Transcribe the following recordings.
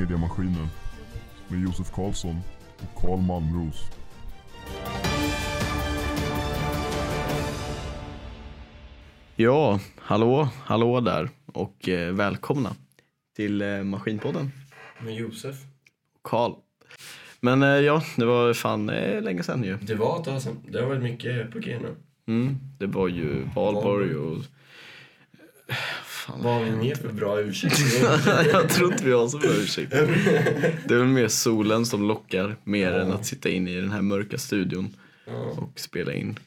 Mediamaskinen med Josef Karlsson och Karl Malmros. Ja, hallå, hallå där och eh, välkomna till eh, Maskinpodden. Med Josef. Karl. Men eh, ja, det var fan eh, länge sedan ju. Det var ett tag sedan. Det har varit mycket på G nu. Mm, det var ju valborg och... Fan. Vad har vi mer för bra ursäkt? jag tror inte vi har så bra ursäkt. Det är väl mer solen som lockar mer än att sitta in i den här mörka studion ja. och spela in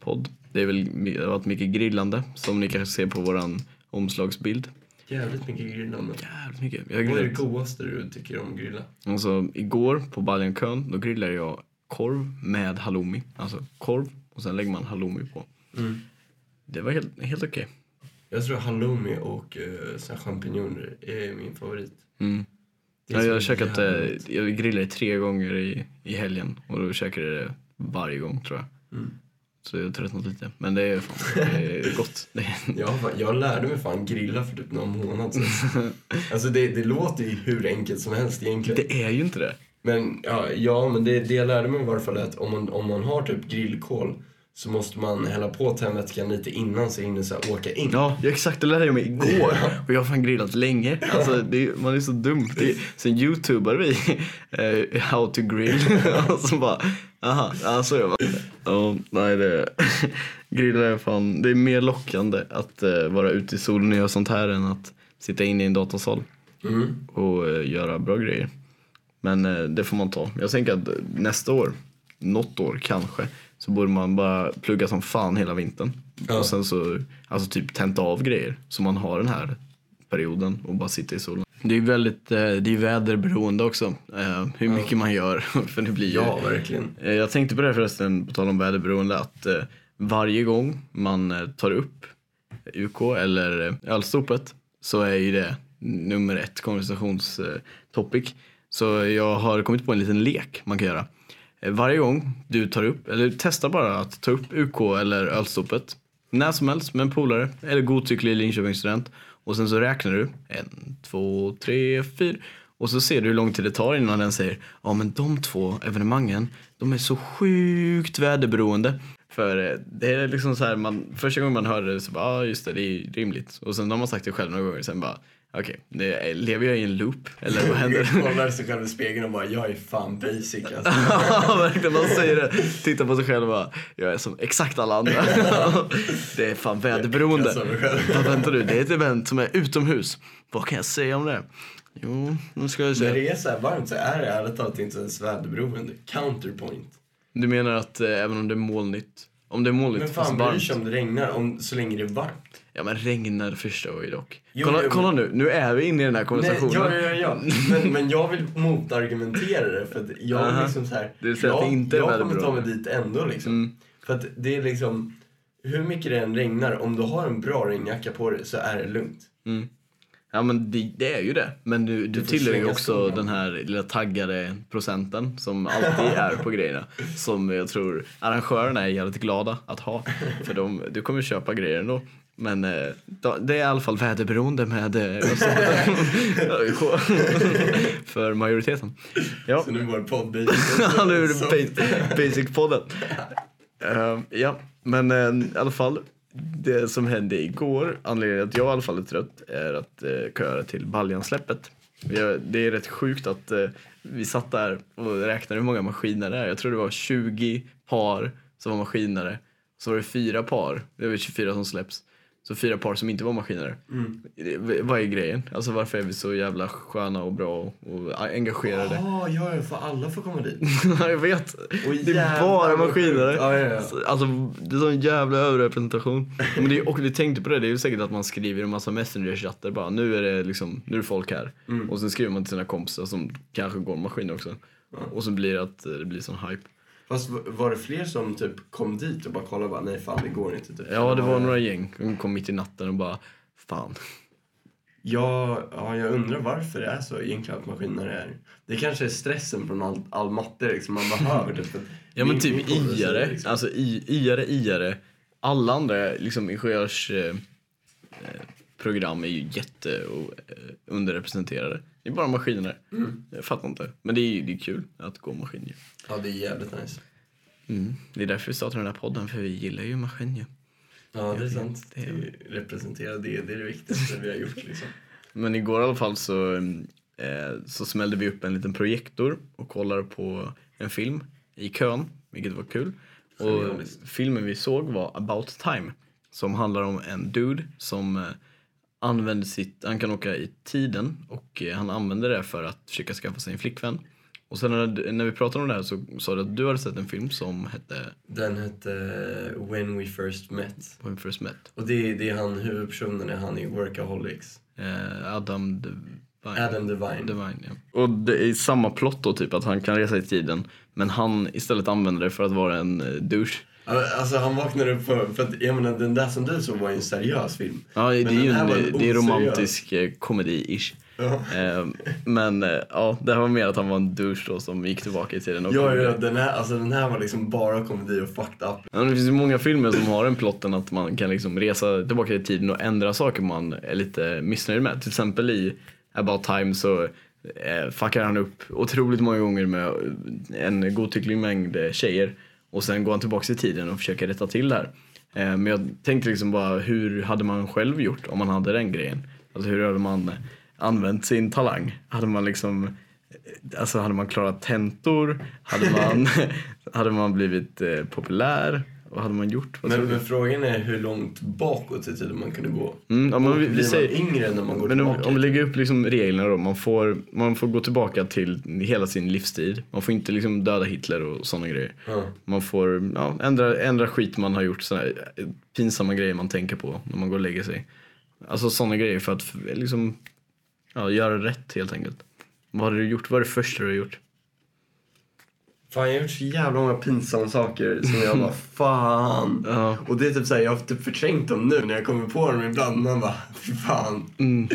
podd. Det är väl det har varit mycket grillande som ni kanske ser på våran omslagsbild. Jävligt mycket grillande. Jävligt mycket. Jag Vad är det godaste du tycker om att grilla? Alltså igår på Baljankön då grillade jag korv med halloumi. Alltså korv och sen lägger man halloumi på. Mm. Det var helt, helt okej. Jag tror halloumi och här champinjoner är min favorit. Mm. Det Ja, jag har käkat, eh, jävligt. jag grillade tre gånger i, i helgen och då käkade jag det varje gång tror jag. Mm. Så jag har tröttnat lite. Men det är, fan, det är gott. Det är, Jag, fan- jag lärde mig fan grilla för typ någon månad sedan. alltså det, det låter ju hur enkelt som helst egentligen. det är ju inte det. Men ja, ja men det, det jag lärde mig i varje fall är att om man, om man har typ grillkol så måste man hälla på tändvätskan lite innan så hinner så här åka in. Ja, ja, exakt. Det lärde jag mig igår. Och jag har fan grillat länge. Alltså, det, man är så dum. Det, sen youtubade vi eh, how to grill. och så bara, aha, ja, så gör man. Ja, nej det, grilla är fan, det är mer lockande att eh, vara ute i solen och göra sånt här än att sitta inne i en datasal Mm. och eh, göra bra grejer. Men det får man ta. Jag tänker att nästa år, något år kanske, så borde man bara plugga som fan hela vintern. Ja. Och sen så, alltså typ tenta av grejer så man har den här perioden och bara sitta i solen. Det är väldigt, eh, det är väderberoende också, eh, hur mycket man gör. För det blir ju, Ja, verkligen. Eh, Jag tänkte på det förresten, på tal om väderberoende, att varje gång man tar upp UK eller ölstopet så är ju det nummer ett konversationstopic. Så jag har kommit på en liten lek man kan göra. Eh, varje gång du tar upp, eller testar bara att ta upp UK eller ölstopet när som helst med en polare eller godtycklig Linköpingsstudent och sen så räknar du en, två, tre, fyra och så ser du hur lång tid det tar innan den säger ja men de två evenemangen de är så sjukt väderberoende. För eh, det är liksom så här, man, första gången man hör det så bara, ja just det, det är rimligt. Och sen har man sagt det själv några gånger, sen bara, okej, det- lever jag i en loop? Eller vad händer? Kollar sig själv i spegeln och bara, jag är fan basic alltså. Ja, verkligen. Man säger det, tittar på sig själv och bara, jag är som exakt alla andra. Det är fan väderberoende. Själv. Vad väntar du? Det är ett event som är utomhus. Vad kan jag säga om det? Jo, nu ska jag När se. det är så här varmt så är det ärligt talat inte ens väderberoende. Counterpoint. Du menar att eh, även om det är molnigt, om det är molnigt Men fast fan bryr varmt. sig om det regnar om, så länge det är varmt. Ja men regnar förstör ju dock. Jo, kolla, jo, kolla nu, nu är vi inne i den här Nej, konversationen. ja, ja, ja. Men, men jag vill motargumentera det för att jag Aha. liksom så här. Du säger att jag, det inte är Jag kommer ta väderberoende. mig dit ändå liksom. Mm. För att det är liksom, hur mycket det än regnar, om du har en bra regnjacka på dig så är det lugnt. Mm. Ja men det, det är ju det. Men du, du tillhör ju också skorna. den här lilla taggade procenten som alltid är på grejerna. Som jag tror arrangörerna är jävligt glada att ha. För de, du kommer köpa grejer ändå. Men eh, det är i alla fall väderberoende med eh, för majoriteten. Ja. Så nu var det podd nu är det basic, basic-podden. Eh, ja, men i alla fall. Det som hände igår, anledningen till att jag i alla fall är trött, är att eh, köra till Baljansläppet. Det är rätt sjukt att eh, vi satt där och räknade hur många maskiner det är. Jag tror det var 20 par som var maskinare. Så var det fyra par, det var 24 som släpps. Så fyra par som inte var maskinare. Mm. Vad är grejen? Alltså varför är vi så jävla sköna och bra och, engagerade? Ja, ja, ja, för alla får komma dit. jag vet. Och Det är bara maskiner. Ja, ja, ja. Alltså det är sån jävla överrepresentation. Men det är, och vi tänkte på det, det är ju säkert att man skriver en massa messenger-chattar bara. Nu är det liksom, nu är folk här. Mm. Och sen skriver man till sina kompisar som kanske går maskiner också. Och så blir det att det blir sån hype. Fast var det fler som typ kom dit och bara kollade bara, nej fan det går inte typ? Ja det var några gäng, de kom mitt i natten och bara Fan. Ja, ja, jag undrar varför det är så egentligen att maskiner är... Det kanske är stressen från all, all matte liksom, man behöver det. För att Ja men typ iare, liksom. alltså i, iare, iare. Alla andra liksom ingenjörs eh, är ju jätte och, eh, underrepresenterade. Det är bara maskiner. Mm. Jag fattar inte. Men det är, det är kul att gå maskin ju. Ja, det är jävligt nice. Mm. Det är därför vi startar den här podden, för vi gillar ju maskin ju. Ja, det är sant. Det är- Det representerar det. Det är det viktigaste vi har gjort liksom. Men igår i alla fall så, eh, så smällde vi upp en liten projektor och kollade på en film i kön, vilket var kul. Och filmen vi såg var About Time, som handlar om en dude som eh, använder sitt, han kan åka i tiden och eh, han använder det för att försöka skaffa sig en flickvän. Och sen när, när vi pratade om det här så sa du att du hade sett en film som hette Den hette When We First Met. When We First Met. Och det, är- det är han, huvudpersonen är han i Workaholics. Eh, Adam Devine. Adam Devine. Divine, ja. Och det är samma plott då, typ att han kan resa i tiden. Men han istället använder det för att vara en eh, douche. Alltså han vaknar upp för, för att, jag menar den där som du såg var ju en seriös film. Ja, det är ju den en, det är romantisk eh, komedi-ish. Ja. Eh, men eh, ja, det här var mer att han var en douche då som gick tillbaka i tiden. Och Ja, ja, den här, alltså den här var liksom bara komedi och fucked up. Ja, det finns ju många filmer som har en plotten att man kan liksom resa tillbaka i tiden och ändra saker man är lite missnöjd med. Till exempel i About Time så fuckar han upp otroligt många gånger med en godtycklig mängd tjejer och sen går han tillbaka i tiden och försöker rätta till det här. Eh, men jag tänkte liksom bara hur hade man själv gjort om man hade den grejen? Alltså hur hade man använt sin talang? Hade man liksom Alltså hade man klarat tentor? Hade man, hade man blivit eh, populär? Vad hade man gjort? Men, men frågan är hur långt bakåt i tiden man kunde gå. Mm, ja, men vi, Blir säger, man yngre när man går men om, tillbaka? om vi lägger upp liksom reglerna då. Man får, man får gå tillbaka till hela sin livstid. Man får inte liksom döda Hitler och sådana grejer. Ja. Man får ja, ändra, ändra skit man har gjort. Såna här, eh, pinsamma grejer man tänker på när man går och lägger sig. Alltså sådana grejer för att liksom, ja, göra rätt helt enkelt. Vad har du gjort? Vad är det första du har gjort? Fan, jag har gjort så jävla många pinsamma saker som jag bara, fan. Ja. Och det är typ såhär, jag har typ förträngt dem nu när jag kommer på dem ibland. Man bara, fy fan. Mm.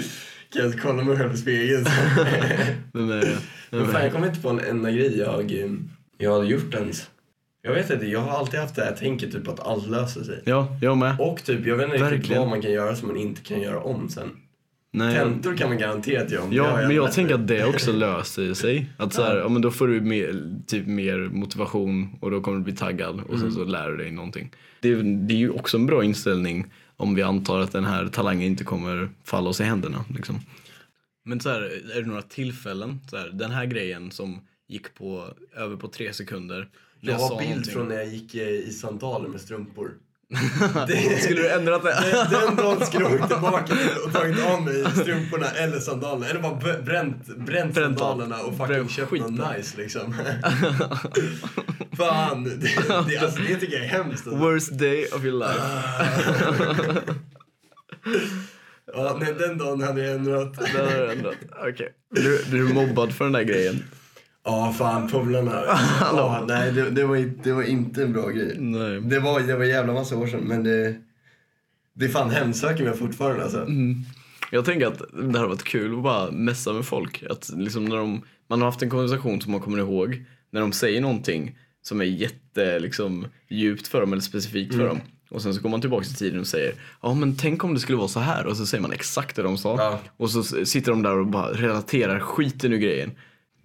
Kan jag kolla mig själv i spegeln? Är det? Vem Men fan, jag kommer inte på en enda grej jag, eh, jag hade gjort ens. Jag vet inte, jag har alltid haft det här tänket typ att allt löser sig. Ja, jag med. Och typ, jag vet inte riktigt vad man kan göra som man inte kan göra om sen. Nej. Tentor kan man garanterat göra om. Ja, men jag lärt tänker att det också löser sig. Att så här, ja, men då får du mer, typ mer motivation och då kommer du bli taggad och sen så lär du dig någonting. Det, är- det är ju också en bra inställning om vi antar att den här talangen inte kommer falla oss i händerna. Liksom. Men så här, är det några tillfällen, så här, den här grejen som gick på över på tre sekunder. Jag sa har bild någonting. från när jag gick i sandaler med strumpor. Skulle du ändrat det? Den dagen skulle jag åkt tillbaka och tagit av mig strumporna eller sandalerna. Eller bara bränt, bränt, sandalerna och fucking Bränt köpt skiten. något nice liksom. Fan, det, det, alltså, det tycker jag är hemskt. Alltså. Worst day of your life. Ja, nej, den dagen hade jag ändrat. Den har du ändrat. Okej. Du, du är mobbad för den där grejen. Ja, fan polarna. Ja, nej, det, det, var, inte- det var inte en bra grej. Nej. Det var, det var jävla massa år sedan, men det... Det är fan hemsöker mig fortfarande alltså. Jag tänker att det hade varit kul att bara messa med folk. Att liksom när de, man har haft en konversation som man kommer ihåg. När de säger någonting som är jätte liksom, djupt för dem eller specifikt för dem. Och sen så går man tillbaka till tiden och säger ja men tänk om det skulle vara så här. Och så säger man exakt det de sa. Ja. Och så sitter de där och bara relaterar skiten ur grejen.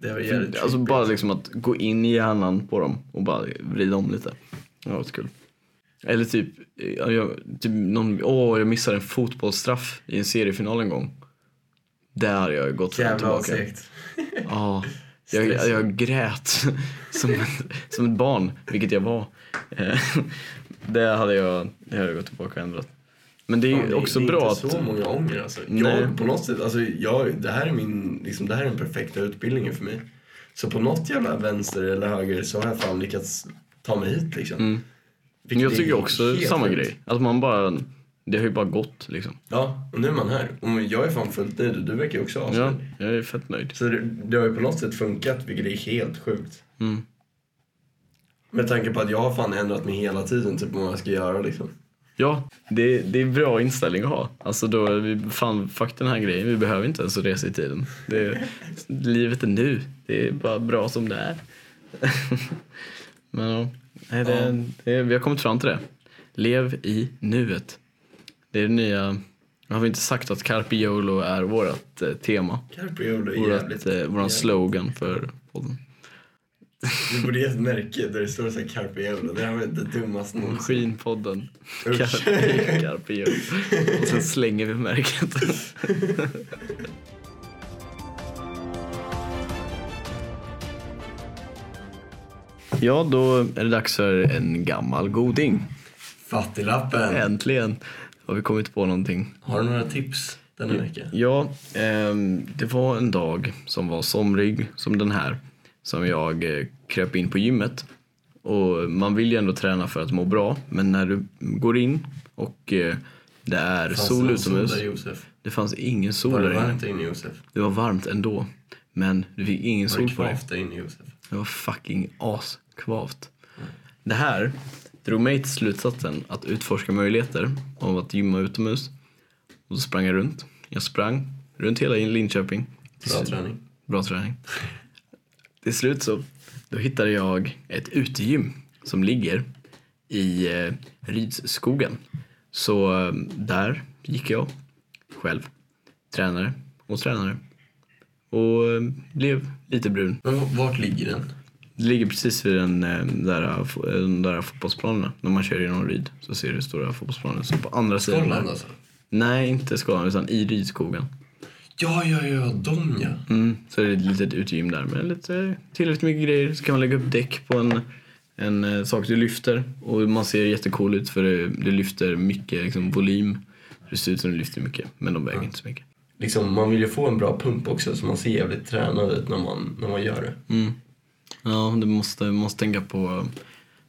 Det var jävligt Alltså trippigt. bara liksom att gå in i hjärnan på dem och bara vrida om lite. Det var kul. Eller typ, ja, jag, typ någon, åh jag missade en fotbollsstraff i en seriefinal en gång. Där hade jag gått fram Jävla tillbaka. segt. Ja, jag, jag, jag grät som, som ett barn, vilket jag var. Eh, Det hade jag, det hade jag gått tillbaka och ändrat. Men det är ju också det är bra inte att... så många ånger alltså. Jag på något sätt, alltså jag, det här är min, liksom, det här är den perfekta utbildningen för mig. Så på något jävla vänster eller höger så har jag fan lyckats ta mig hit liksom. Mm. Jag tycker också samma sjukt. grej. Att man bara, det har ju bara gått liksom. Ja, och nu är man här. Och jag är fan fullt nöjd och du verkar ju också Ja, asnöjd. jag är fett nöjd. Så det, det har ju på något sätt funkat, vilket är helt sjukt. Mm. Med tanke på att jag har fan ändrat mig hela tiden, typ vad jag ska göra liksom. Ja, det, det är bra inställning att ha. Alltså då, är vi, fan fuck den här grejen, vi behöver inte ens resa i tiden. Det, livet är nu, det är bara bra som det är. Men nej, det, Ja. det, vi har kommit fram till det. Lev i nuet. Det är det nya Har vi inte sagt att Carpe Yolo är vårt eh, tema? Carpe Diem är Vårat, jävligt... eh, våran jävligt- slogan för podden. Du borde ge ett märke där det står så här Carpe Diem. Det här var det dummaste någonsin. Maskinpodden. Usch. Carpe, Carpe Yolo. Och sen slänger vi märket. Ja, då är det dags för en gammal goding. Fattiglappen. Äntligen har vi kommit på någonting. Har du några tips denna vecka? Ja, ehm, det var en dag som var somrig som den här som jag eh, kröp in på gymmet. Och man vill ju ändå träna för att må bra, men när du går in och eh, det är Fanns sol det utomhus. Josef? Det fanns ingen sol Var det där inne. varmt inne Josef? Det var varmt ändå, men du fick ingen Var det sol på dig. kvavt där inne Josef? Det var fucking askvavt. Det här drog mig till slutsatsen att utforska möjligheter om att gymma utomhus. Och så sprang jag runt. Jag sprang runt hela Linköping. Bra träning. Bra träning. Till slut så då hittade jag ett utegym som ligger i eh, Rydsskogen. Så eh, där gick jag själv, tränare och tränare. Och eh, blev lite brun. Men vart ligger den? Det ligger precis vid den eh, där, eh, den där fotbollsplanen. När man kör genom Ryd så ser du stora fotbollsplanen. Så på andra sidan. Skålland där- alltså? Nej, inte Skåland utan i Rydskogen. Ja, ja, ja, de ja. Mm, så är det ett litet utegym där med lite tillräckligt mycket grejer. Så kan man lägga upp däck på en, en eh, sak du lyfter. Och man ser jättecool ut för det, det lyfter mycket liksom, volym. Det ser ut som det lyfter mycket, men de väger inte så mycket. Liksom, man vill ju få en bra pump också så man ser jävligt tränad ut när man, när man gör det. Mm. Ja, du måste, måste tänka på,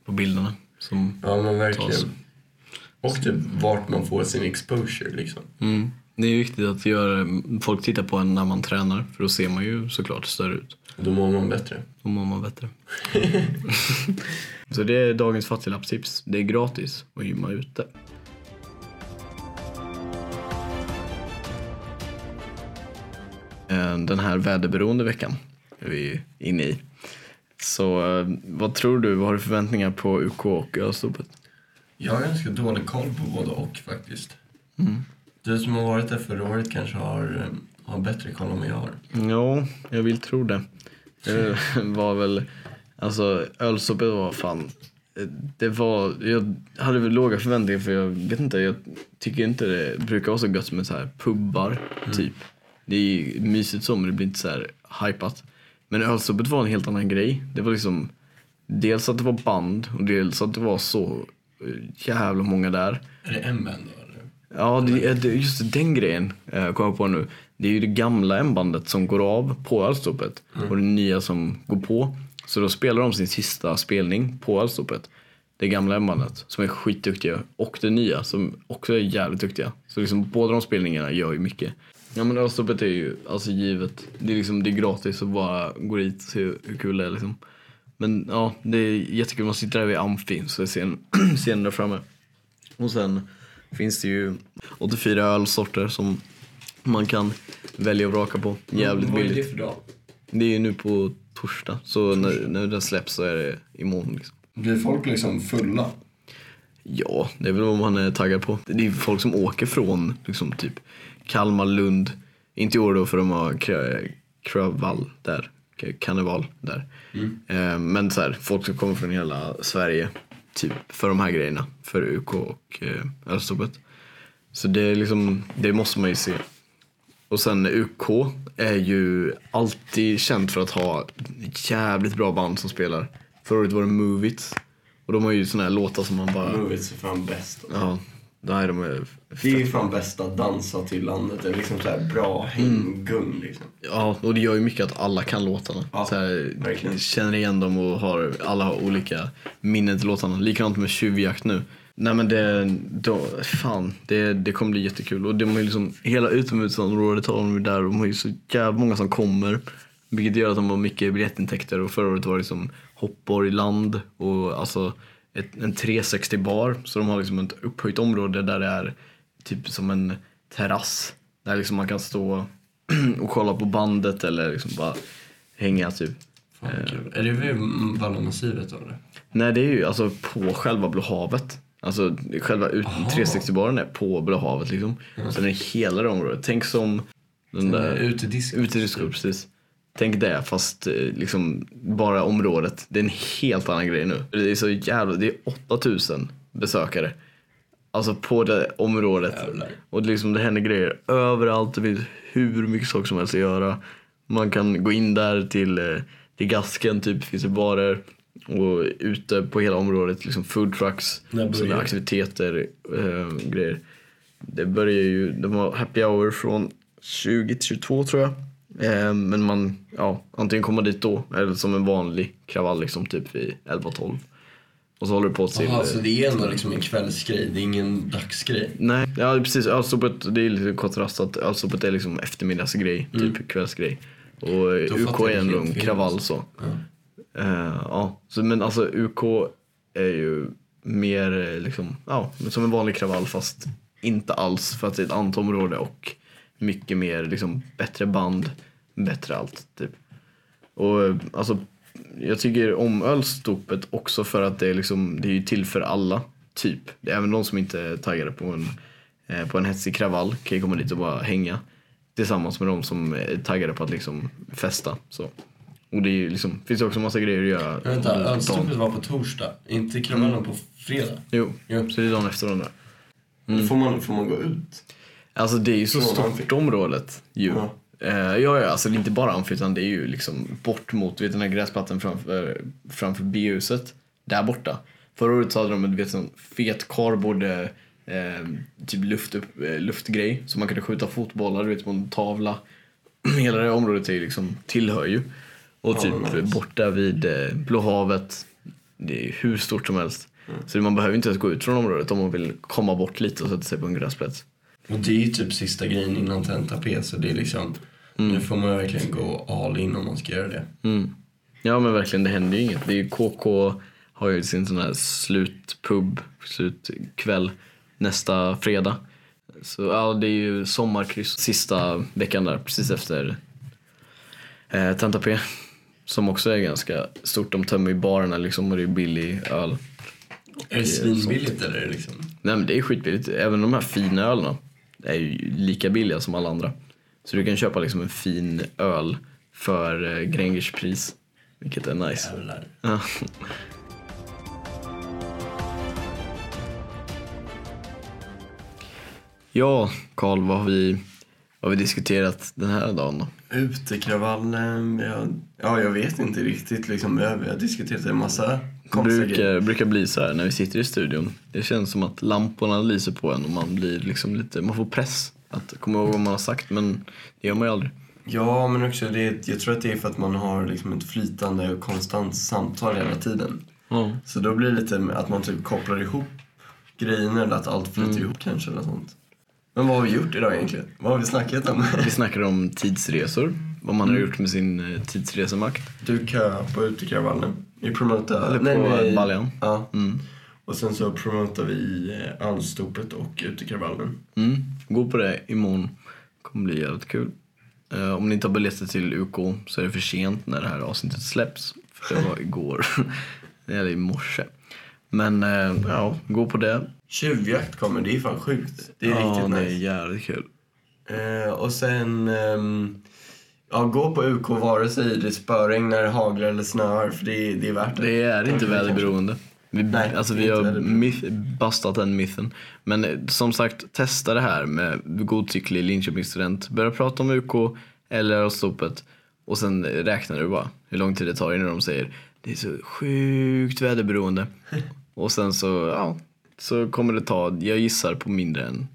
på bilderna. Som, Ja, men Tas. verkligen. Och typ vart man får sin exposure liksom. mm. Det är viktigt att göra, folk tittar på en när man tränar för då ser man ju såklart större ut. Då mår man bättre. Då mår man bättre. så det är dagens fattiglappstips. Det är gratis att gymma ute. Eh, Den här väderberoende veckan är vi inne i. Så eh, vad tror du? Vad har du förväntningar på UK och Östopet? Jag har ganska dålig koll på både och faktiskt. Du som har varit där förra året kanske har, eh, har bättre koll än vad jag har. Ja, jag vill tro det. Det var väl, alltså ölsoppet var fan, det var, jag hade väl låga förväntningar för jag vet inte, jag tycker inte det brukar vara så gött med så här pubbar typ. Det är mysigt så men det blir inte så här hypat. Men ölsoppet var en helt annan grej. Det var liksom, dels att det var band och dels att det var så eh, jävla många där. Är det en band då? Ja, det, just den grejen eh, kom jag på nu. Det är ju det gamla M-bandet som går av på ölstoppet och det nya som går på. Så då spelar de sin sista spelning på ölstoppet. Det gamla M-bandet som är skitduktiga och det nya som också är jävligt duktiga. Så liksom båda de spelningarna gör ju mycket. Ja men ölstoppet är ju alltså givet. Det är liksom det är gratis att bara gå dit och se hur kul det är liksom. Men ja, det är jättekul. Man sitter där vid amfin så är scen- scenen där framme. Och sen finns det ju 84 ölsorter som man kan välja och vraka på. Jävligt Vad är det billigt. för dag? Det är ju nu på torsdag, så när, när den släpps så är det imorgon. Liksom. Blir folk liksom fulla? Ja, det är väl vad man är taggad på. Det är folk som åker från liksom, typ Kalmar, Lund. Inte i år då för de har kra- kravall där. Karneval där. Eh, men så här, folk som kommer från hela Sverige typ för de här grejerna. För UK och eh, Ölstoppet. Så det är liksom, det måste man ju se. Och sen UK är ju alltid känt för att ha jävligt bra band som spelar. Förra året var det Move It. Och de har ju såna här låtar som man bara... Movies är fan bäst. Ja, är de är Det är ju fan bästa dansa till landet. Det är liksom så här bra hänggung liksom. Ja, och det gör ju mycket att alla kan låtarna. Ja, så här, verkligen. känner igen dem och har, alla har olika minnen till låtarna. Likadant med Tjuvjakt nu. Nej men det, då, fan, det, det kommer bli jättekul. Och de har ju liksom, hela utomhusområdet har de där. De har ju så jävla många som kommer. Vilket gör att de har mycket biljettintäkter. Och förra året var det liksom Hoppborg land och alltså ett, en 360 bar. Så de har liksom ett upphöjt område där det är typ som en terrass. Där liksom man kan stå och kolla på bandet eller liksom bara hänga typ. Fan, kul. Är det vid Vallamassivet då eller? Nej det är ju alltså på själva Blå havet. Alltså själva ut, 360-baren är på Blå havet liksom. Sen är det hela det området. Tänk som den där... Utedisk. Utedisko, precis. Tänk det fast eh, liksom bara området. Det är en helt annan grej nu. Det är så jävla, det är 8000 besökare. Alltså på det området. Jävlar. Och det, liksom, det händer grejer överallt. Det finns hur mycket saker som helst att göra. Man kan gå in där till, eh, till Gasken, typ finns det barer. Och ute på hela området, liksom food trucks, sådana aktiviteter, eh, grejer. Det börjar ju, de har happy hour från 20 till 22 tror jag. Eh, men man, ja, antingen kommer dit då eller som en vanlig kravall liksom typ vid 11-12. Och så håller du på till... Jaha, eh, så det är ändå liksom en kvällsgrej, det är ingen dagsgrej. Nej, ja precis. Ölstopet, det är lite kontrast att ölstopet är liksom eftermiddagsgrej, typ kvällsgrej. Och eh, UK är ändå en kravall så. Ja. Eh, ja, så, men alltså UK är ju mer eh, liksom, ja, som en vanlig kravall fast inte alls för att det är ett annat område och mycket mer liksom bättre band, bättre allt typ. Och alltså jag tycker om ölstopet också för att det är liksom, det är ju till för alla typ. Det är även de som inte är taggade på en, eh, på en hetsig kravall kan ju komma dit och bara hänga tillsammans med de som är taggade på att liksom festa. Så. Och det är ju liksom, finns ju också massa grejer att göra. Men vänta, ölstopet var på torsdag, inte kravallen på fredag? Jo, Jo. så det är dagen efter varandra. Får, man, får man gå ut? Alltså det är ju så stort området ju. Ja. Eh, ja, ja, alltså det är inte bara amfi utan det är ju liksom bort mot vet, den här gräsplattan framför, framför B-huset. Där borta. Förra året så hade de en vet, sån fet cardboard eh, typ luft, eh, luftgrej så man kunde skjuta fotbollar du vet, på en tavla. Hela det området är liksom, tillhör ju. Och Ja, typ nice. borta vid eh, Blå havet. Det är hur stort som helst. Mm. Så man behöver inte ens gå ut från området om man vill komma bort lite och sätta sig på en gräsplätt. Och det är ju typ sista grejen innan tenta P, så det är liksom... Nu får man verkligen gå all in om man ska göra det. Mm. Ja men verkligen, det händer ju inget. Det är ju KK har ju sin sån här slutpub, slutkväll nästa fredag. Så ja, det är ju sommarkryss sista veckan där, precis efter eh, Tenta P. Som också är ganska stort. De tömmer ju barerna liksom och det är billig öl. Är det svinbilligt eller liksom... Nej men det är skitbilligt. Även de här fina ölerna är ju lika billiga som alla andra. Så du kan köpa liksom en fin öl för eh, Gränges pris. Vilket är nice. Jävlar. Ja. Ja, Karl, vad har vi, vad har vi diskuterat den här dagen då? Utekravallen, jag, ja jag vet inte riktigt liksom. Vi har, diskuterat en massa konstiga brukar, brukar bli så här när vi sitter i studion. Det känns som att lamporna lyser på en och man blir liksom lite, man får press att komma ihåg vad man har sagt men det gör man ju aldrig. Ja, men också det, jag tror att det är för att man har liksom ett flytande och konstant samtal hela tiden. Ja. Så då blir det lite att man typ kopplar ihop grejerna eller att allt flyter ihop kanske eller sånt. Men vad har vi gjort idag egentligen? Vad har vi snackat om? Vi snackar om tidsresor, vad man har gjort med sin eh, tidsresemakt. Du kö på utekravallen. Vi promotar... Eller på Baljan. Ja. Mm. Och sen så promotar vi eh, ölstopet och utekravallen. Mm. Gå på det imorgon. kommer bli jävligt kul. Eh, om ni inte har biljetter till UK så är det för sent när det här avsnittet släpps. För det var igår. Eller i morse. Men eh, ja, gå på det. Tjuvjakt kommer, det är fan sjukt. Det är ja, riktigt det nice. är jävligt kul. Eh, och sen... ehm, ja, gå på UK vare sig det spöregnar, haglar eller snöar för det, är- det är värt det. Det är inte väderberoende. Vi, Nej, alltså, vi har myth, bastat den mythen. Men eh, som sagt, testa det här med godtycklig Linköpingsstudent. Börja prata om UK eller Ölstopet och sen räknar du bara hur lång tid det tar innan de säger det är så sjukt väderberoende. och sen så, ja, så kommer det ta, jag gissar på mindre än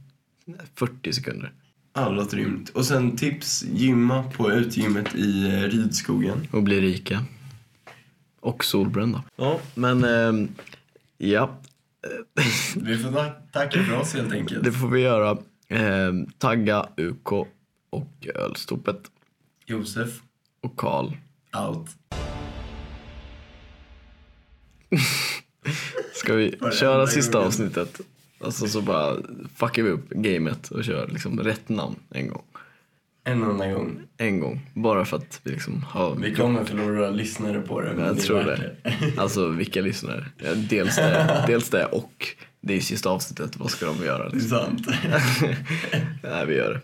40 sekunder. Ja, det låter rimligt. Och sen tips, gymma på utgymmet i eh, Rydskogen. Och bli rika. Och solbrända. Ja, men ehm, ja. Vi får ta- tacka för oss helt enkelt. Det får vi göra. Ehm, tagga UK och Ölstopet Josef, och Karl. out. Ska vi köra sista avsnittet? Alltså så bara fuckar vi upp gamet och kör liksom rätt namn en gång. En enda gång. En gång. Bara för att vi liksom har... Vi kommer förlora lyssnare på det. men Jag det tror det. Alltså vilka lyssnare? Dels, det, dels det och Det är ju sista avsnittet, vad ska de göra? Det är Liksom? sant. Nej, vi gör det.